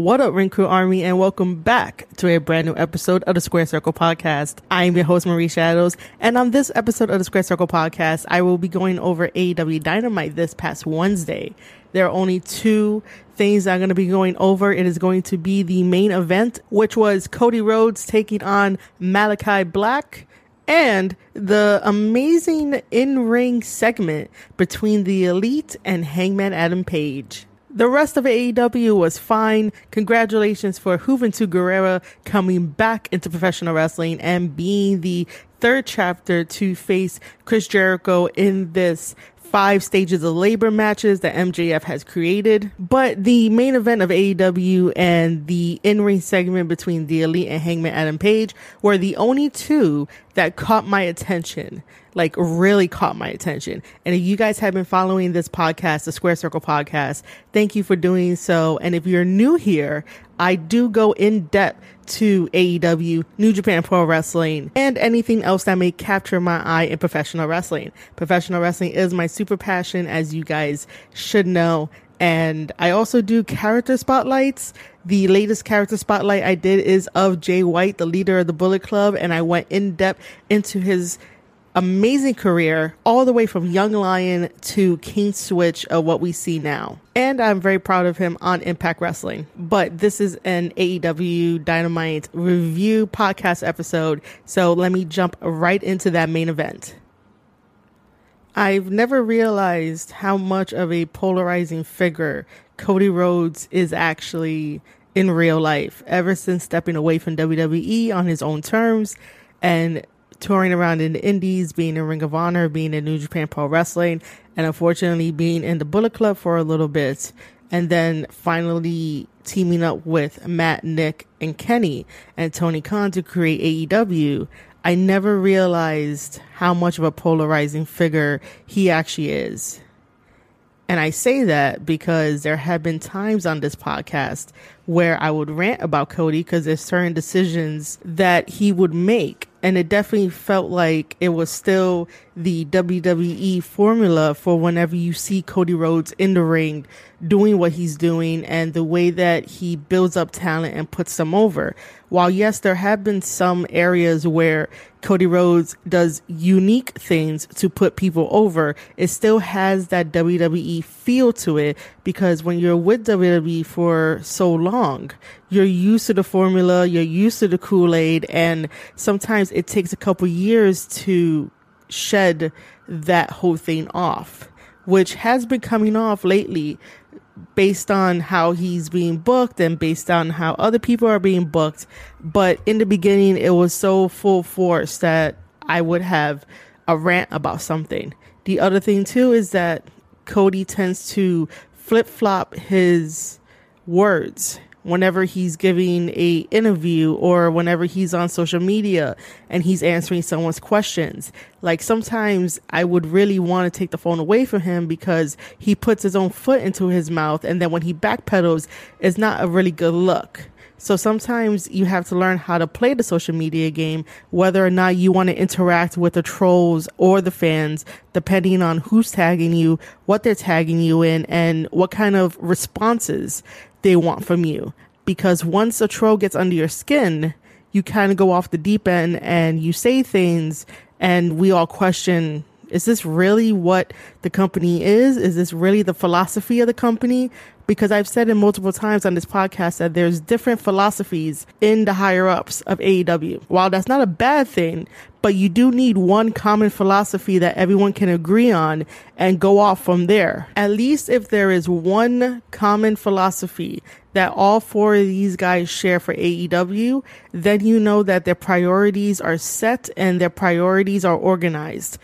What up, Crew Army, and welcome back to a brand new episode of the Square Circle Podcast. I am your host, Marie Shadows, and on this episode of the Square Circle Podcast, I will be going over AEW Dynamite this past Wednesday. There are only two things I'm going to be going over. It is going to be the main event, which was Cody Rhodes taking on Malachi Black and the amazing in ring segment between the Elite and Hangman Adam Page. The rest of AEW was fine. Congratulations for Juventud Guerrera coming back into professional wrestling and being the third chapter to face Chris Jericho in this five stages of labor matches that MJF has created. But the main event of AEW and the in ring segment between the Elite and Hangman Adam Page were the only two that caught my attention. Like really caught my attention. And if you guys have been following this podcast, the Square Circle podcast, thank you for doing so. And if you're new here, I do go in depth to AEW, New Japan Pro Wrestling, and anything else that may capture my eye in professional wrestling. Professional wrestling is my super passion, as you guys should know. And I also do character spotlights. The latest character spotlight I did is of Jay White, the leader of the Bullet Club, and I went in depth into his amazing career all the way from Young Lion to King Switch of what we see now. And I'm very proud of him on Impact Wrestling. But this is an AEW Dynamite review podcast episode. So let me jump right into that main event. I've never realized how much of a polarizing figure Cody Rhodes is actually in real life ever since stepping away from WWE on his own terms and touring around in the indies, being in Ring of Honor, being in New Japan Pro Wrestling, and unfortunately being in the Bullet Club for a little bit. And then finally teaming up with Matt, Nick, and Kenny and Tony Khan to create AEW. I never realized how much of a polarizing figure he actually is. And I say that because there have been times on this podcast where I would rant about Cody because there's certain decisions that he would make. And it definitely felt like it was still the WWE formula for whenever you see Cody Rhodes in the ring doing what he's doing and the way that he builds up talent and puts them over. While yes, there have been some areas where Cody Rhodes does unique things to put people over, it still has that WWE feel to it because when you're with WWE for so long, you're used to the formula, you're used to the Kool-Aid, and sometimes it takes a couple years to shed that whole thing off, which has been coming off lately based on how he's being booked and based on how other people are being booked. But in the beginning, it was so full force that I would have a rant about something. The other thing, too, is that Cody tends to flip flop his words whenever he's giving a interview or whenever he's on social media and he's answering someone's questions. Like sometimes I would really want to take the phone away from him because he puts his own foot into his mouth and then when he backpedals, it's not a really good look. So sometimes you have to learn how to play the social media game, whether or not you want to interact with the trolls or the fans, depending on who's tagging you, what they're tagging you in, and what kind of responses they want from you. Because once a troll gets under your skin, you kind of go off the deep end and you say things and we all question is this really what the company is? Is this really the philosophy of the company? Because I've said it multiple times on this podcast that there's different philosophies in the higher ups of AEW. While that's not a bad thing, but you do need one common philosophy that everyone can agree on and go off from there. At least if there is one common philosophy that all four of these guys share for AEW, then you know that their priorities are set and their priorities are organized.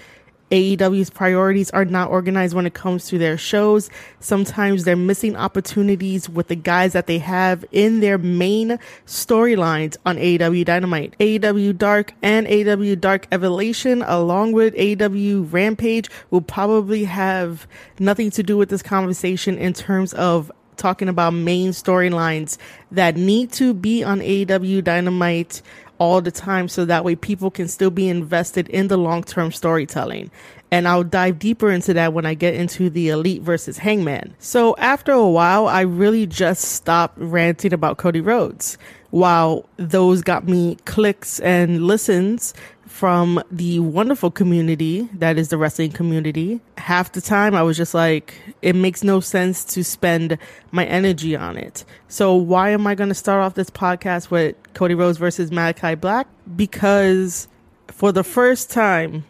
AEW's priorities are not organized when it comes to their shows. Sometimes they're missing opportunities with the guys that they have in their main storylines on AEW Dynamite. AEW Dark and AEW Dark Elevation, along with AEW Rampage, will probably have nothing to do with this conversation in terms of talking about main storylines that need to be on AEW Dynamite all the time so that way people can still be invested in the long term storytelling. And I'll dive deeper into that when I get into the Elite versus Hangman. So after a while, I really just stopped ranting about Cody Rhodes. While those got me clicks and listens from the wonderful community that is the wrestling community. Half the time I was just like, it makes no sense to spend my energy on it. So why am I going to start off this podcast with Cody Rhodes versus Malachi Black? Because for the first time,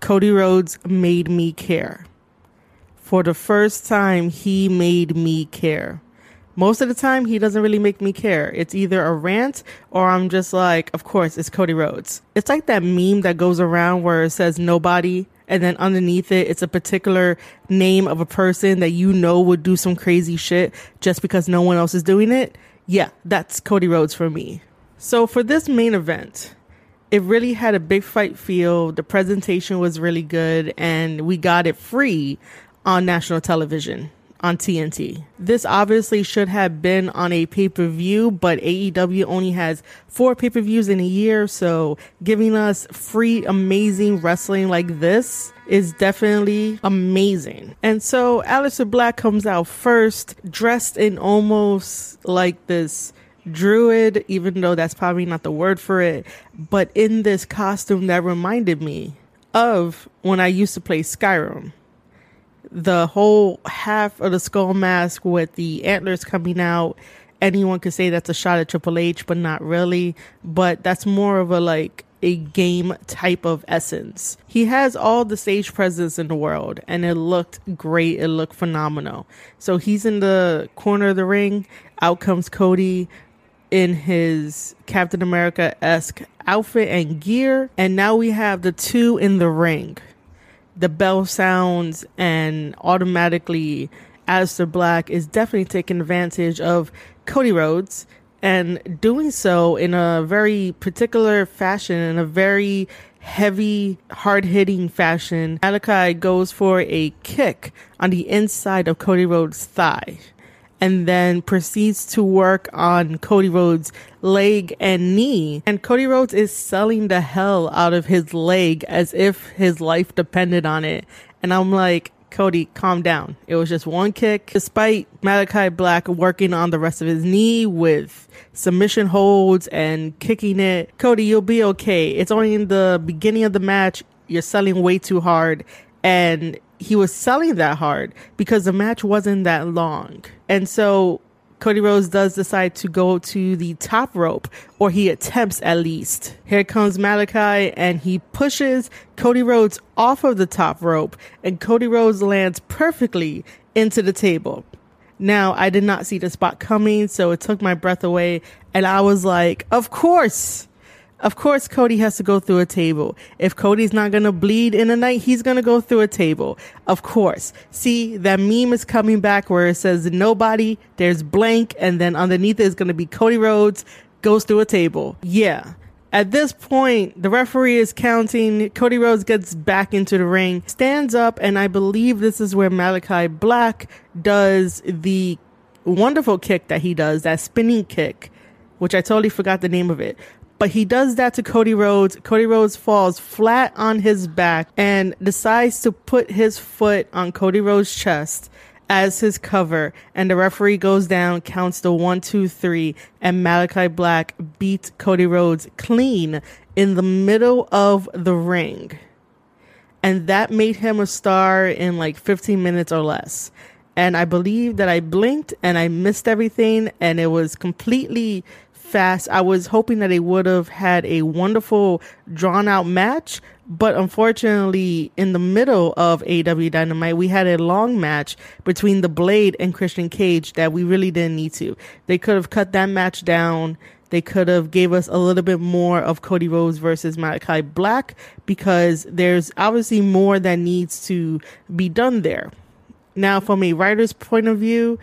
Cody Rhodes made me care. For the first time, he made me care. Most of the time, he doesn't really make me care. It's either a rant or I'm just like, of course, it's Cody Rhodes. It's like that meme that goes around where it says nobody and then underneath it, it's a particular name of a person that you know would do some crazy shit just because no one else is doing it. Yeah, that's Cody Rhodes for me. So for this main event, it really had a big fight feel. The presentation was really good and we got it free on national television on TNT. This obviously should have been on a pay per view, but AEW only has four pay per views in a year, so giving us free, amazing wrestling like this is definitely amazing. And so Aleister Black comes out first, dressed in almost like this druid, even though that's probably not the word for it, but in this costume that reminded me of when I used to play Skyrim the whole half of the skull mask with the antlers coming out. Anyone could say that's a shot at triple h but not really. But that's more of a like a game type of essence. He has all the stage presence in the world and it looked great. It looked phenomenal. So he's in the corner of the ring. Out comes cody in his captain america-esque outfit and gear. And now we have the two in the ring the bell sounds and automatically Aleister Black is definitely taking advantage of Cody Rhodes and doing so in a very particular fashion, in a very heavy, hard hitting fashion. Malachi goes for a kick on the inside of Cody Rhodes' thigh and then proceeds to work on Cody Rhodes' leg and knee. And Cody Rhodes is selling the hell out of his leg as if his life depended on it. And I'm like, Cody, calm down. It was just one kick. Despite Malachi Black working on the rest of his knee with submission holds and kicking it, Cody, you'll be okay. It's only in the beginning of the match. You're selling way too hard. And he was selling that hard because the match wasn't that long. And so Cody Rhodes does decide to go to the top rope, or he attempts at least. Here comes Malachi, and he pushes Cody Rhodes off of the top rope, and Cody Rhodes lands perfectly into the table. Now, I did not see the spot coming, so it took my breath away, and I was like, of course! Of course, Cody has to go through a table. If Cody's not going to bleed in a night, he's going to go through a table. Of course. See, that meme is coming back where it says nobody, there's blank, and then underneath it is going to be Cody Rhodes goes through a table. Yeah. At this point, the referee is counting. Cody Rhodes gets back into the ring, stands up, and I believe this is where Malachi Black does the wonderful kick that he does, that spinning kick, which I totally forgot the name of it. But he does that to Cody Rhodes. Cody Rhodes falls flat on his back and decides to put his foot on Cody Rhodes' chest as his cover. And the referee goes down, counts the one, two, three, and Malachi Black beats Cody Rhodes clean in the middle of the ring. And that made him a star in like 15 minutes or less. And I believe that I blinked and I missed everything, and it was completely fast. I was hoping that they would have had a wonderful drawn out match, but unfortunately, in the middle of AEW Dynamite, we had a long match between The Blade and Christian Cage that we really didn't need to. They could have cut that match down. They could have gave us a little bit more of Cody Rhodes versus Malachi Black because there's obviously more that needs to be done there. Now, from a writer's point of view,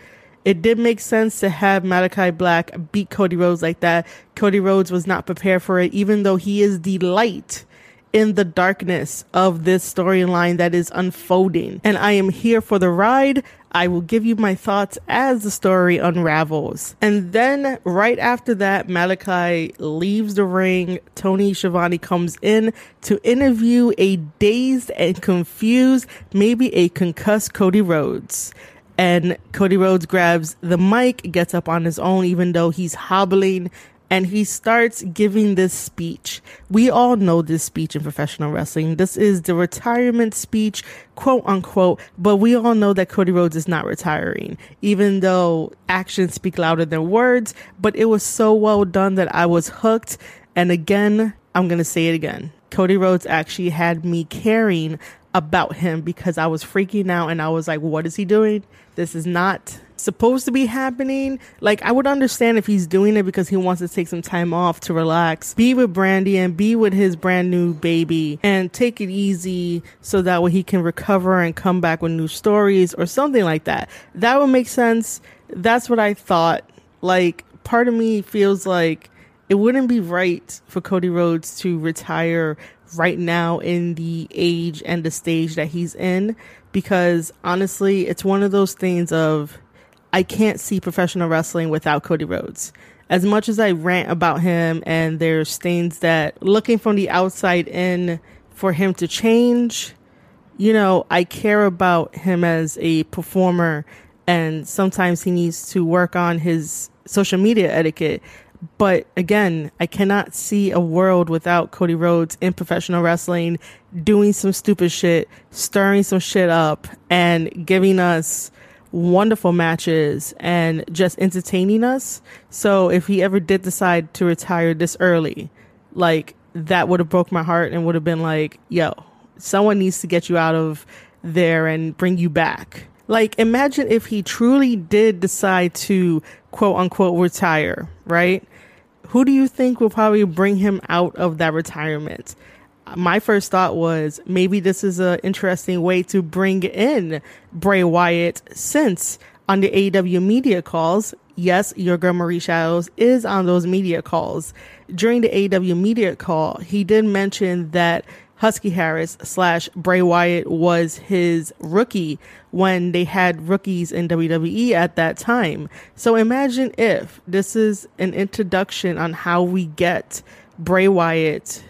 it did make sense to have Malachi Black beat Cody Rhodes like that. Cody Rhodes was not prepared for it, even though he is the light in the darkness of this storyline that is unfolding. And I am here for the ride. I will give you my thoughts as the story unravels. And then right after that, Malachi leaves the ring. Tony Schiavone comes in to interview a dazed and confused, maybe a concussed Cody Rhodes. And Cody Rhodes grabs the mic, gets up on his own, even though he's hobbling and he starts giving this speech. We all know this speech in professional wrestling. This is the retirement speech, quote unquote, but we all know that Cody Rhodes is not retiring, even though actions speak louder than words. But it was so well done that I was hooked. And again, I'm going to say it again. Cody Rhodes actually had me caring about him because I was freaking out and I was like, what is he doing? This is not supposed to be happening. Like, I would understand if he's doing it because he wants to take some time off to relax, be with Brandi and be with his brand new baby and take it easy so that way he can recover and come back with new stories or something like that. That would make sense. That's what I thought. Like, part of me feels like it wouldn't be right for Cody Rhodes to retire right now in the age and the stage that he's in because honestly, it's one of those things of I can't see professional wrestling without Cody Rhodes. As much as I rant about him and there's things that looking from the outside in for him to change, you know, I care about him as a performer and sometimes he needs to work on his social media etiquette. But again, I cannot see a world without Cody Rhodes in professional wrestling doing some stupid shit, stirring some shit up, and giving us wonderful matches and just entertaining us. So if he ever did decide to retire this early, like that would have broke my heart and would have been like, yo, someone needs to get you out of there and bring you back. Like imagine if he truly did decide to quote unquote retire, right? Who do you think will probably bring him out of that retirement? my first thought was maybe this is an interesting way to bring in Bray Wyatt since on the AEW media calls, yes, your girl Marie Shadows is on those media calls. During the AEW media call, he did mention that Husky Harris slash Bray Wyatt was his rookie when they had rookies in WWE at that time. So imagine if this is an introduction on how we get Bray Wyatt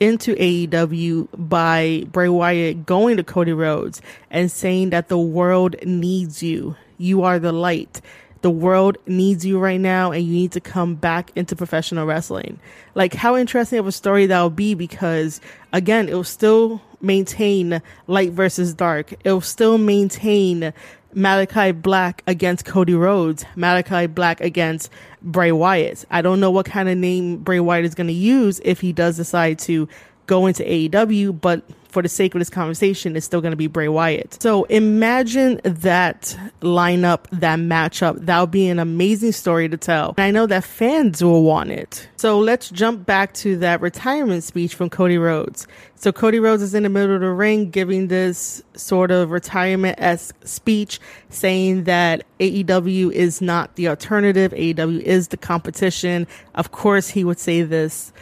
into AEW by Bray Wyatt going to Cody Rhodes and saying that the world needs you. You are the light. The world needs you right now and you need to come back into professional wrestling. Like how interesting of a story that will be because again, it will still maintain light versus dark. It will still maintain Malachi Black against Cody Rhodes, Malachi Black against Bray Wyatt. I don't know what kind of name Bray Wyatt is going to use if he does decide to go into AEW, but for the sake of this conversation, it's still going to be Bray Wyatt. So imagine that lineup, that matchup. That would be an amazing story to tell. And I know that fans will want it. So let's jump back to that retirement speech from Cody Rhodes. So Cody Rhodes is in the middle of the ring giving this sort of retirement esque speech saying that AEW is not the alternative. AEW is the competition. Of course, he would say this.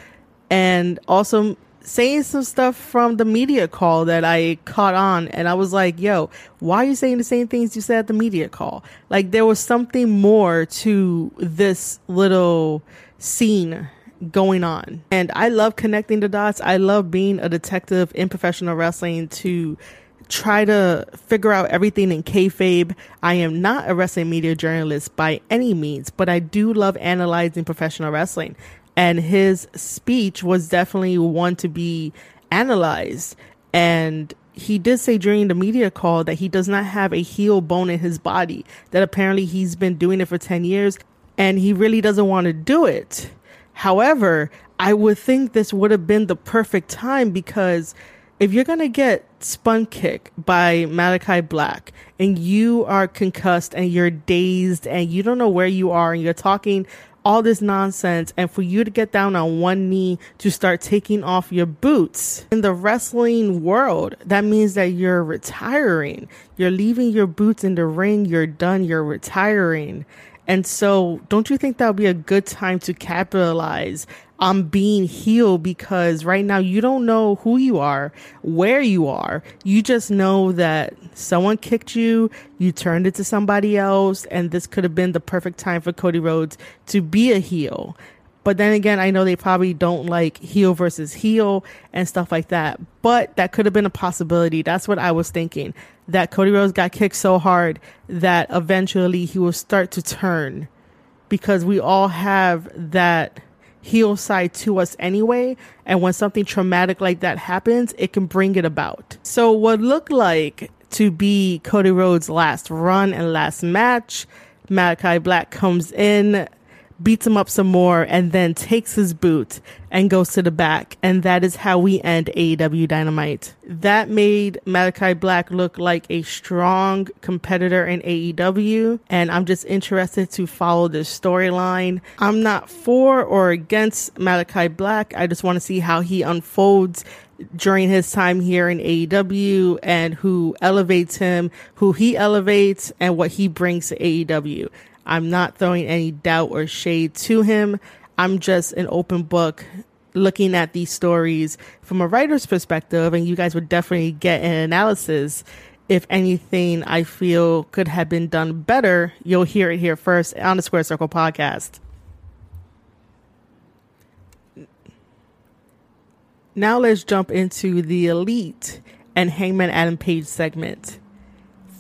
And also saying some stuff from the media call that I caught on and I was like, yo, why are you saying the same things you said at the media call? Like there was something more to this little scene going on. And I love connecting the dots. I love being a detective in professional wrestling to try to figure out everything in kayfabe. I am not a wrestling media journalist by any means, but I do love analyzing professional wrestling and his speech was definitely one to be analyzed. And he did say during the media call that he does not have a heel bone in his body, that apparently he's been doing it for 10 years and he really doesn't want to do it. However, I would think this would have been the perfect time because if you're going to get spun kick by Malachi Black and you are concussed and you're dazed and you don't know where you are and you're talking all this nonsense and for you to get down on one knee to start taking off your boots. In the wrestling world that means that you're retiring. You're leaving your boots in the ring. You're done. You're retiring. And so don't you think that would be a good time to capitalize I'm being healed because right now you don't know who you are, where you are. You just know that someone kicked you, you turned it to somebody else, and this could have been the perfect time for Cody Rhodes to be a heel. But then again, I know they probably don't like heel versus heel and stuff like that. But that could have been a possibility. That's what I was thinking. That Cody Rhodes got kicked so hard that eventually he will start to turn because we all have that heel side to us anyway. And when something traumatic like that happens, it can bring it about. So, what looked like to be Cody Rhodes' last run and last match, Malachi Black comes in, beats him up some more, and then takes his boot and goes to the back. And that is how we end AEW Dynamite. That made Malachi Black look like a strong competitor in AEW. And I'm just interested to follow this storyline. I'm not for or against Malachi Black. I just want to see how he unfolds during his time here in AEW and who elevates him, who he elevates, and what he brings to AEW. I'm not throwing any doubt or shade to him. I'm just an open book looking at these stories from a writer's perspective, and you guys would definitely get an analysis. If anything I feel could have been done better, you'll hear it here first on the Square Circle podcast. Now let's jump into the Elite and Hangman Adam Page segment.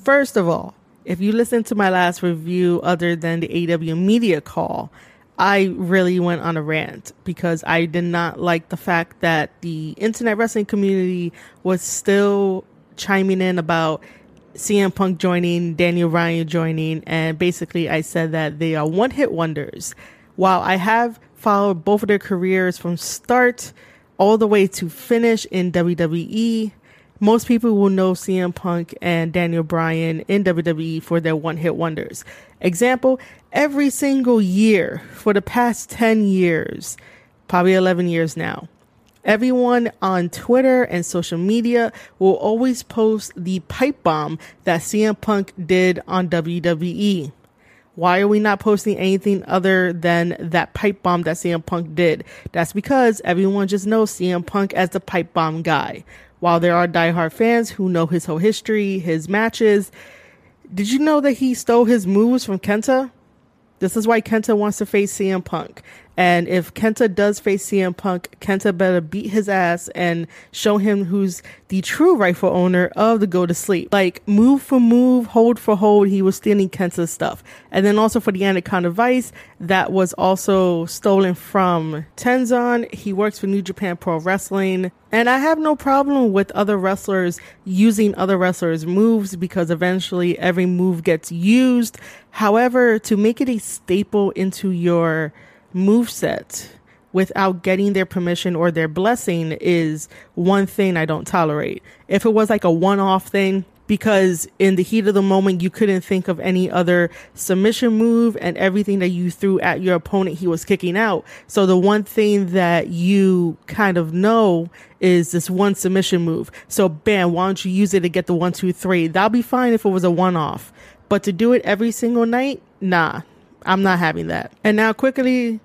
First of all, if you listen to my last review other than the AEW media call, I really went on a rant because I did not like the fact that the internet wrestling community was still chiming in about CM Punk joining, Daniel Bryan joining, and basically I said that they are one hit wonders. While I have followed both of their careers from start all the way to finish in WWE, most people will know CM Punk and Daniel Bryan in WWE for their one hit wonders. Example, every single year for the past 10 years, probably 11 years now, everyone on Twitter and social media will always post the pipe bomb that CM Punk did on WWE. Why are we not posting anything other than that pipe bomb that CM Punk did? That's because everyone just knows CM Punk as the pipe bomb guy. While there are diehard fans who know his whole history, his matches, did you know that he stole his moves from Kenta? This is why Kenta wants to face CM Punk. And if Kenta does face CM Punk, Kenta better beat his ass and show him who's the true rightful owner of the go to sleep. Like move for move, hold for hold, he was stealing Kenta's stuff. And then also for the Anaconda Vice, that was also stolen from Tenzan. He works for New Japan Pro Wrestling. And I have no problem with other wrestlers using other wrestlers' moves because eventually every move gets used. However, to make it a staple into your move set without getting their permission or their blessing is one thing I don't tolerate. If it was like a one off thing, because in the heat of the moment you couldn't think of any other submission move and everything that you threw at your opponent he was kicking out. So the one thing that you kind of know is this one submission move. So bam why don't you use it to get the one two three? That'll be fine if it was a one off but to do it every single night nah I'm not having that. And now, quickly,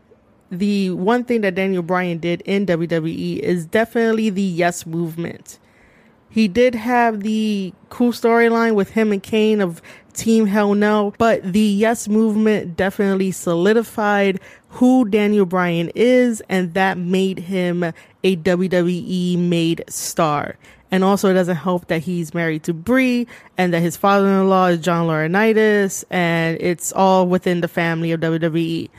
the one thing that Daniel Bryan did in WWE is definitely the yes movement. He did have the cool storyline with him and Kane of Team Hell No, but the yes movement definitely solidified who Daniel Bryan is, and that made him a WWE made star. And also, it doesn't help that he's married to Brie and that his father in law is John Laurinaitis, and it's all within the family of WWE.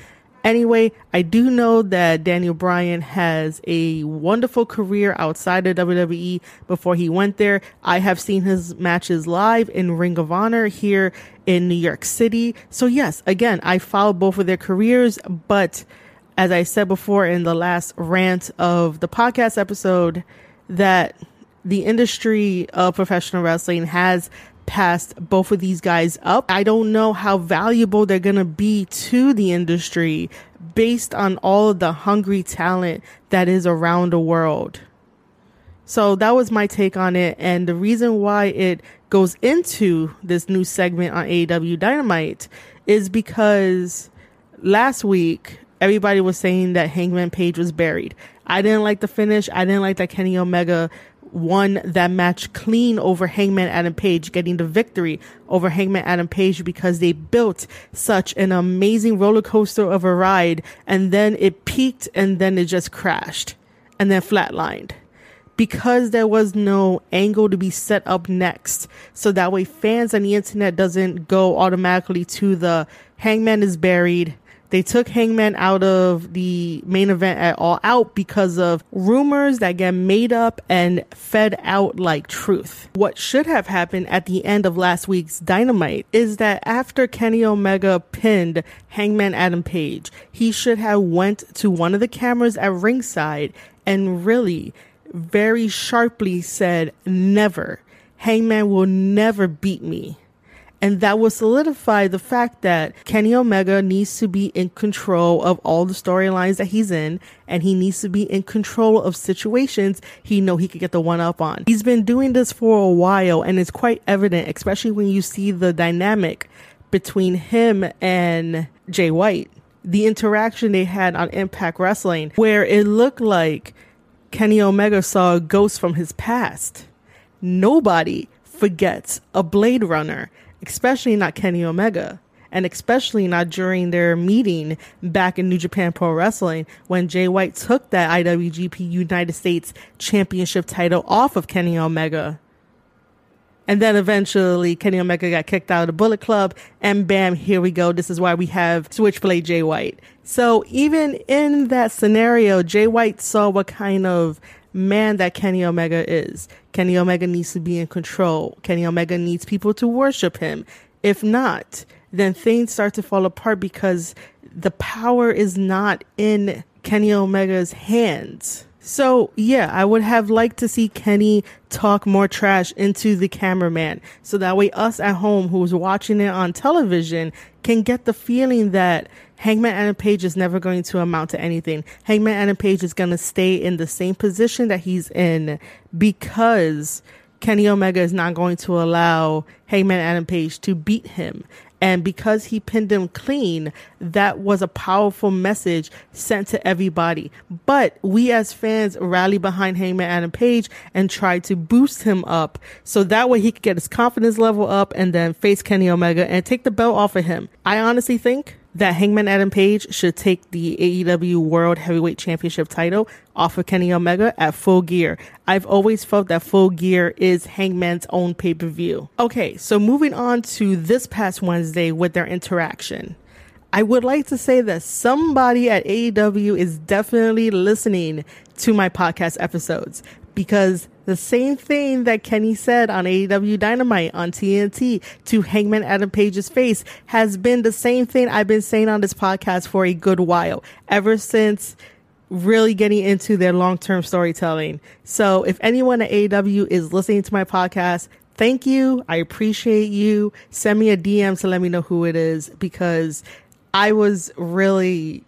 Anyway, I do know that Daniel Bryan has a wonderful career outside of WWE before he went there. I have seen his matches live in Ring of Honor here in New York City. So, yes, again, I follow both of their careers, but as I said before in the last rant of the podcast episode, that the industry of professional wrestling has passed both of these guys up. I don't know how valuable they're going to be to the industry based on all of the hungry talent that is around the world. So that was my take on it. And the reason why it goes into this new segment on AEW Dynamite is because last week everybody was saying that Hangman Page was buried. I didn't like the finish. I didn't like that Kenny Omega won that match clean over Hangman Adam Page, getting the victory over Hangman Adam Page because they built such an amazing roller coaster of a ride and then it peaked and then it just crashed and then flatlined because there was no angle to be set up next. So that way fans on the internet doesn't go automatically to the Hangman is buried. They took Hangman out of the main event at All Out because of rumors that get made up and fed out like truth. What should have happened at the end of last week's Dynamite is that after Kenny Omega pinned Hangman Adam Page, he should have went to one of the cameras at ringside and really very sharply said, never. Hangman will never beat me. And that will solidify the fact that Kenny Omega needs to be in control of all the storylines that he's in, and he needs to be in control of situations he know he could get the one up on. He's been doing this for a while, and it's quite evident, especially when you see the dynamic between him and Jay White. The interaction they had on Impact Wrestling, where it looked like Kenny Omega saw a ghost from his past. Nobody forgets a Blade Runner, especially not Kenny Omega. And especially not during their meeting back in New Japan Pro Wrestling when Jay White took that IWGP United States Championship title off of Kenny Omega. And then eventually Kenny Omega got kicked out of the Bullet Club and bam, here we go. This is why we have Switchblade Jay White. So even in that scenario, Jay White saw what kind of man that Kenny Omega is. Kenny Omega needs to be in control. Kenny Omega needs people to worship him. If not, then things start to fall apart because the power is not in Kenny Omega's hands. So, yeah, I would have liked to see Kenny talk more trash into the cameraman. So that way, us at home who's watching it on television can get the feeling that Hangman Adam Page is never going to amount to anything. Hangman Adam Page is going to stay in the same position that he's in because Kenny Omega is not going to allow Hangman Adam Page to beat him. And because he pinned him clean, that was a powerful message sent to everybody. But we as fans rally behind Hangman Adam Page and try to boost him up so that way he could get his confidence level up and then face Kenny Omega and take the belt off of him. I honestly think that Hangman Adam Page should take the AEW World Heavyweight Championship title off of Kenny Omega at Full Gear. I've always felt that Full Gear is Hangman's own pay per view. Okay, so moving on to this past Wednesday with their interaction. I would like to say that somebody at AEW is definitely listening to my podcast episodes because the same thing that Kenny said on AEW Dynamite on TNT to Hangman Adam Page's face has been the same thing I've been saying on this podcast for a good while, ever since really getting into their long term storytelling. So if anyone at AEW is listening to my podcast, thank you. I appreciate you. Send me a DM to let me know who it is because I was really,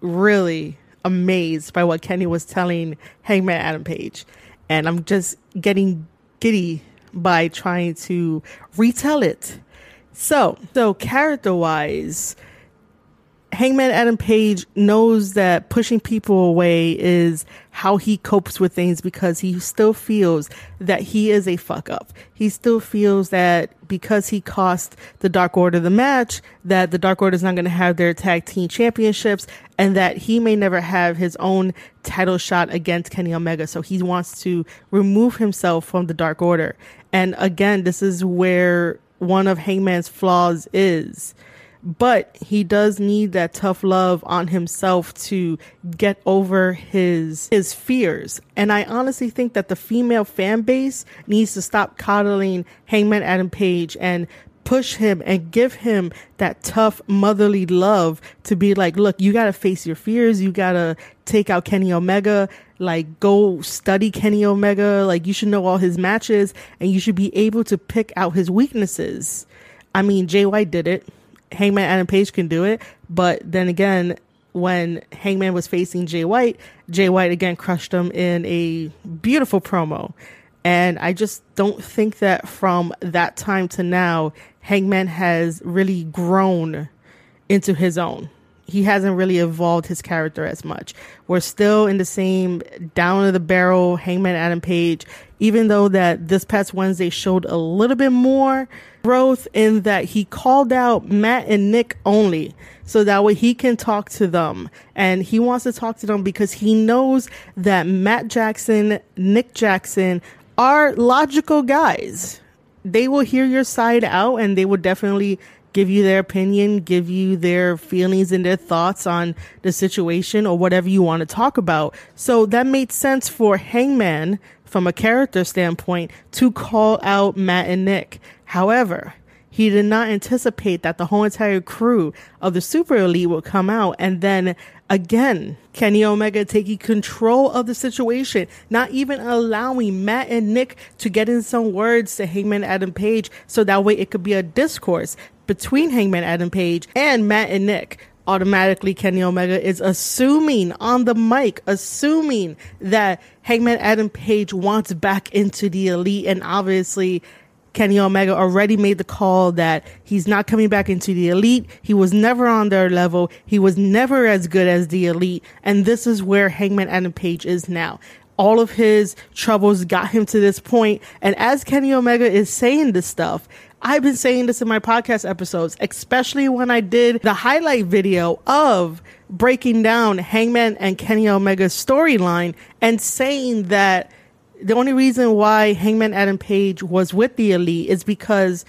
really amazed by what Kenny was telling Hangman Adam Page and I'm just getting giddy by trying to retell it. So, so character wise, Hangman Adam Page knows that pushing people away is how he copes with things because he still feels that he is a fuck up. He still feels that because he cost the Dark Order the match, that the Dark Order is not going to have their tag team championships and that he may never have his own title shot against Kenny Omega. So he wants to remove himself from the Dark Order. And again, this is where one of Hangman's flaws is but he does need that tough love on himself to get over his his fears. And i honestly think that the female fan base needs to stop coddling hangman adam page and push him and give him that tough motherly love to be like look you got to face your fears. You got to take out kenny omega. Like go study kenny omega. Like you should know all his matches and you should be able to pick out his weaknesses. I mean white did it Hangman Adam Page can do it. But then again, when Hangman was facing Jay White, Jay White again crushed him in a beautiful promo. And I just don't think that from that time to now, Hangman has really grown into his own. He hasn't really evolved his character as much. We're still in the same down of the barrel Hangman Adam Page, even though that this past Wednesday showed a little bit more growth in that he called out Matt and Nick only so that way he can talk to them and he wants to talk to them because he knows that Matt Jackson, Nick Jackson are logical guys. They will hear your side out and they will definitely give you their opinion, give you their feelings and their thoughts on the situation or whatever you want to talk about. So that made sense for Hangman from a character standpoint to call out Matt and Nick. However, he did not anticipate that the whole entire crew of the Super Elite would come out and then again, Kenny Omega taking control of the situation, not even allowing Matt and Nick to get in some words to Hangman Adam Page so that way it could be a discourse between Hangman Adam Page and Matt and Nick automatically Kenny Omega is assuming on the mic, assuming that Hangman Adam Page wants back into the elite. And obviously, Kenny Omega already made the call that he's not coming back into the elite. He was never on their level. He was never as good as the elite. And this is where Hangman Adam Page is now. All of his troubles got him to this point. And as Kenny Omega is saying this stuff, I've been saying this in my podcast episodes, especially when I did the highlight video of breaking down Hangman and Kenny Omega's storyline and saying that the only reason why Hangman Adam Page was with the Elite is because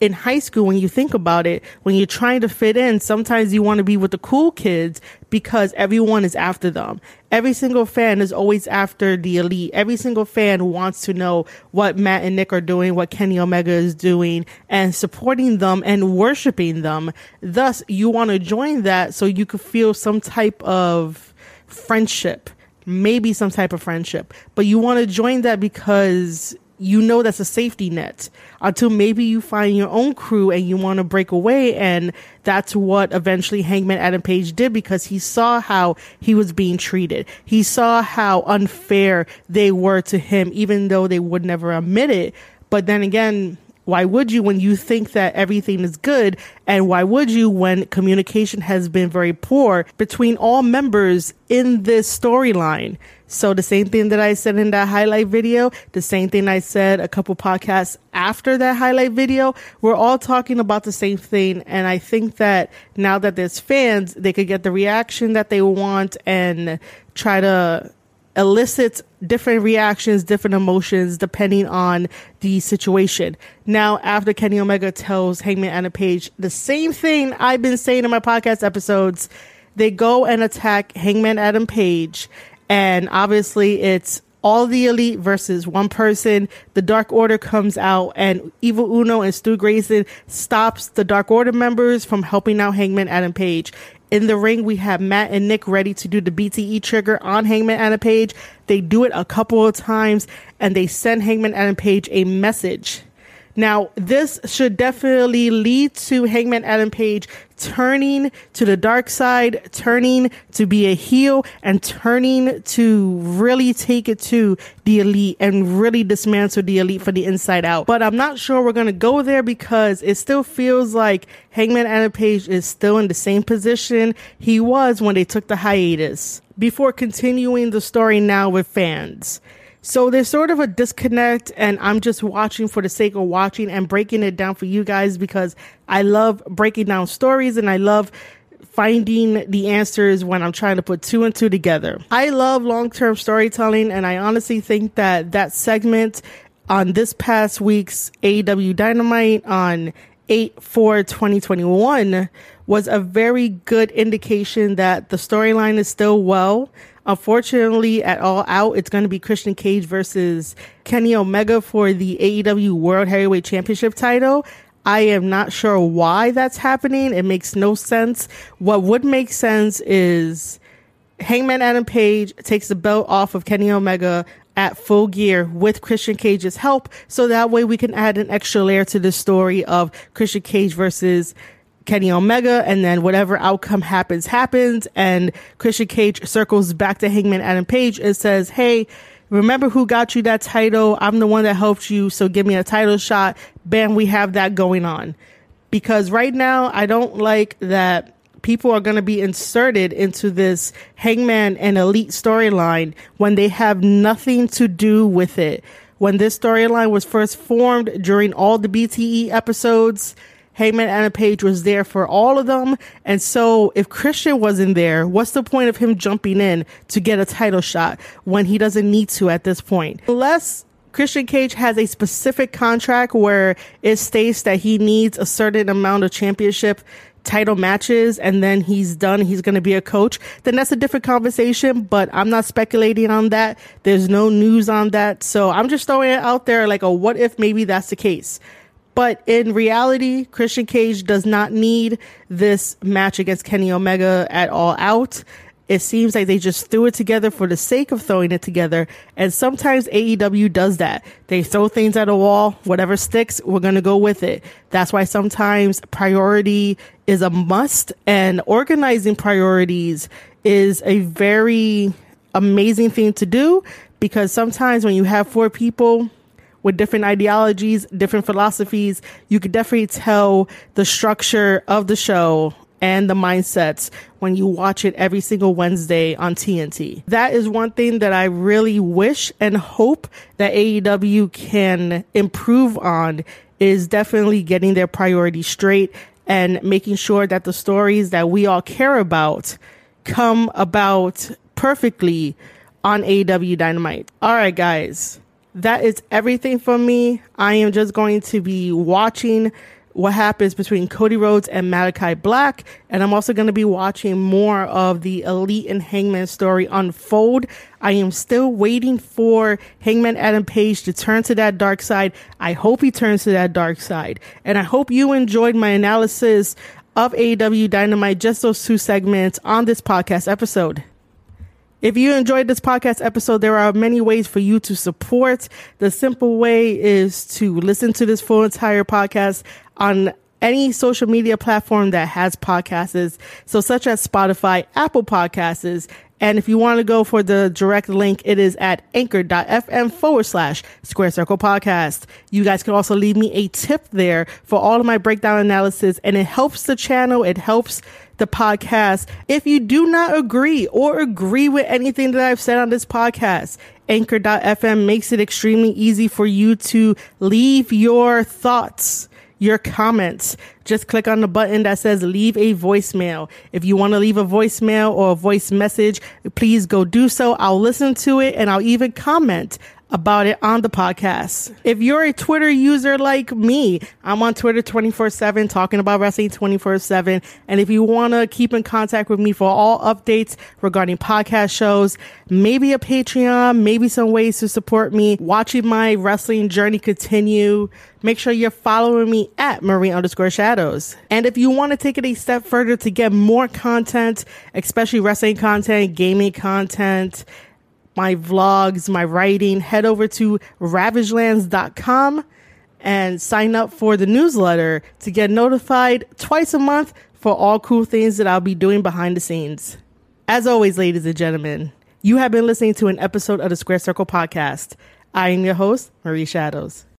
in high school, when you think about it, when you're trying to fit in, sometimes you want to be with the cool kids because everyone is after them. Every single fan is always after the elite. Every single fan wants to know what Matt and Nick are doing, what Kenny Omega is doing, and supporting them and worshiping them. Thus, you want to join that so you could feel some type of friendship maybe some type of friendship, but you want to join that because you know that's a safety net until maybe you find your own crew and you want to break away. And that's what eventually Hangman Adam Page did because he saw how he was being treated. He saw how unfair they were to him, even though they would never admit it. But then again, why would you when you think that everything is good? And why would you when communication has been very poor between all members in this storyline? So the same thing that I said in that highlight video, the same thing I said a couple podcasts after that highlight video, we're all talking about the same thing. And I think that now that there's fans, they could get the reaction that they want and try to elicit different reactions, different emotions depending on the situation. Now, after Kenny Omega tells Hangman Adam Page the same thing I've been saying in my podcast episodes, they go and attack Hangman Adam Page, and obviously it's all the elite versus one person. The Dark Order comes out, and Evil Uno and Stu Grayson stops the Dark Order members from helping out Hangman Adam Page. In the ring, we have Matt and Nick ready to do the BTE trigger on Hangman Adam Page. They do it a couple of times and they send Hangman Adam Page a message now, this should definitely lead to Hangman Adam Page turning to the dark side, turning to be a heel, and turning to really take it to the elite and really dismantle the elite for the inside out. But I'm not sure we're going to go there because it still feels like Hangman Adam Page is still in the same position he was when they took the hiatus. Before continuing the story now with fans. So there's sort of a disconnect, and I'm just watching for the sake of watching and breaking it down for you guys because I love breaking down stories and I love finding the answers when I'm trying to put two and two together. I love long term storytelling, and I honestly think that that segment on this past week's AEW Dynamite on 8 4 2021 was a very good indication that the storyline is still well. Unfortunately, at All Out, it's going to be Christian Cage versus Kenny Omega for the AEW World Heavyweight Championship title. I am not sure why that's happening. It makes no sense. What would make sense is Hangman Adam Page takes the belt off of Kenny Omega at full gear with Christian Cage's help. So that way we can add an extra layer to the story of Christian Cage versus Kenny Omega, and then whatever outcome happens, happens. And Christian Cage circles back to Hangman Adam Page and says, Hey, remember who got you that title? I'm the one that helped you, so give me a title shot. Bam, we have that going on. Because right now, I don't like that people are going to be inserted into this Hangman and Elite storyline when they have nothing to do with it. When this storyline was first formed during all the BTE episodes, Hangman Adam Page was there for all of them. And so if Christian wasn't there, what's the point of him jumping in to get a title shot when he doesn't need to at this point? Unless Christian Cage has a specific contract where it states that he needs a certain amount of championship title matches and then he's done he's going to be a coach then that's a different conversation but i'm not speculating on that there's no news on that so i'm just throwing it out there like a what if maybe that's the case but in reality, Christian Cage does not need this match against Kenny Omega at all out. It seems like they just threw it together for the sake of throwing it together. And sometimes AEW does that. They throw things at a wall, whatever sticks, we're going to go with it. That's why sometimes priority is a must and organizing priorities is a very amazing thing to do because sometimes when you have four people, with different ideologies, different philosophies, you could definitely tell the structure of the show and the mindsets when you watch it every single Wednesday on TNT. That is one thing that I really wish and hope that AEW can improve on is definitely getting their priorities straight and making sure that the stories that we all care about come about perfectly on AEW Dynamite. All right, guys that is everything for me. I am just going to be watching what happens between Cody Rhodes and Malachi Black. And I'm also going to be watching more of the Elite and Hangman story unfold. I am still waiting for Hangman Adam Page to turn to that dark side. I hope he turns to that dark side. And I hope you enjoyed my analysis of AEW Dynamite, just those two segments on this podcast episode. If you enjoyed this podcast episode, there are many ways for you to support. The simple way is to listen to this full entire podcast on any social media platform that has podcasts. So such as Spotify, Apple Podcasts, and if you want to go for the direct link, it is at anchor.fm forward slash square circle podcast. You guys can also leave me a tip there for all of my breakdown analysis and it helps the channel. It helps the podcast. If you do not agree or agree with anything that I've said on this podcast, anchor.fm makes it extremely easy for you to leave your thoughts your comments. Just click on the button that says leave a voicemail. If you want to leave a voicemail or a voice message, please go do so. I'll listen to it and I'll even comment about it on the podcast. If you're a Twitter user like me, I'm on Twitter 24 7 talking about wrestling 24 7. And if you want to keep in contact with me for all updates regarding podcast shows, maybe a Patreon, maybe some ways to support me, watching my wrestling journey continue, make sure you're following me at Marie underscore shadows. And if you want to take it a step further to get more content, especially wrestling content, gaming content, my vlogs, my writing, head over to ravagelands.com and sign up for the newsletter to get notified twice a month for all cool things that I'll be doing behind the scenes. As always, ladies and gentlemen, you have been listening to an episode of the Square Circle podcast. I am your host, Marie Shadows.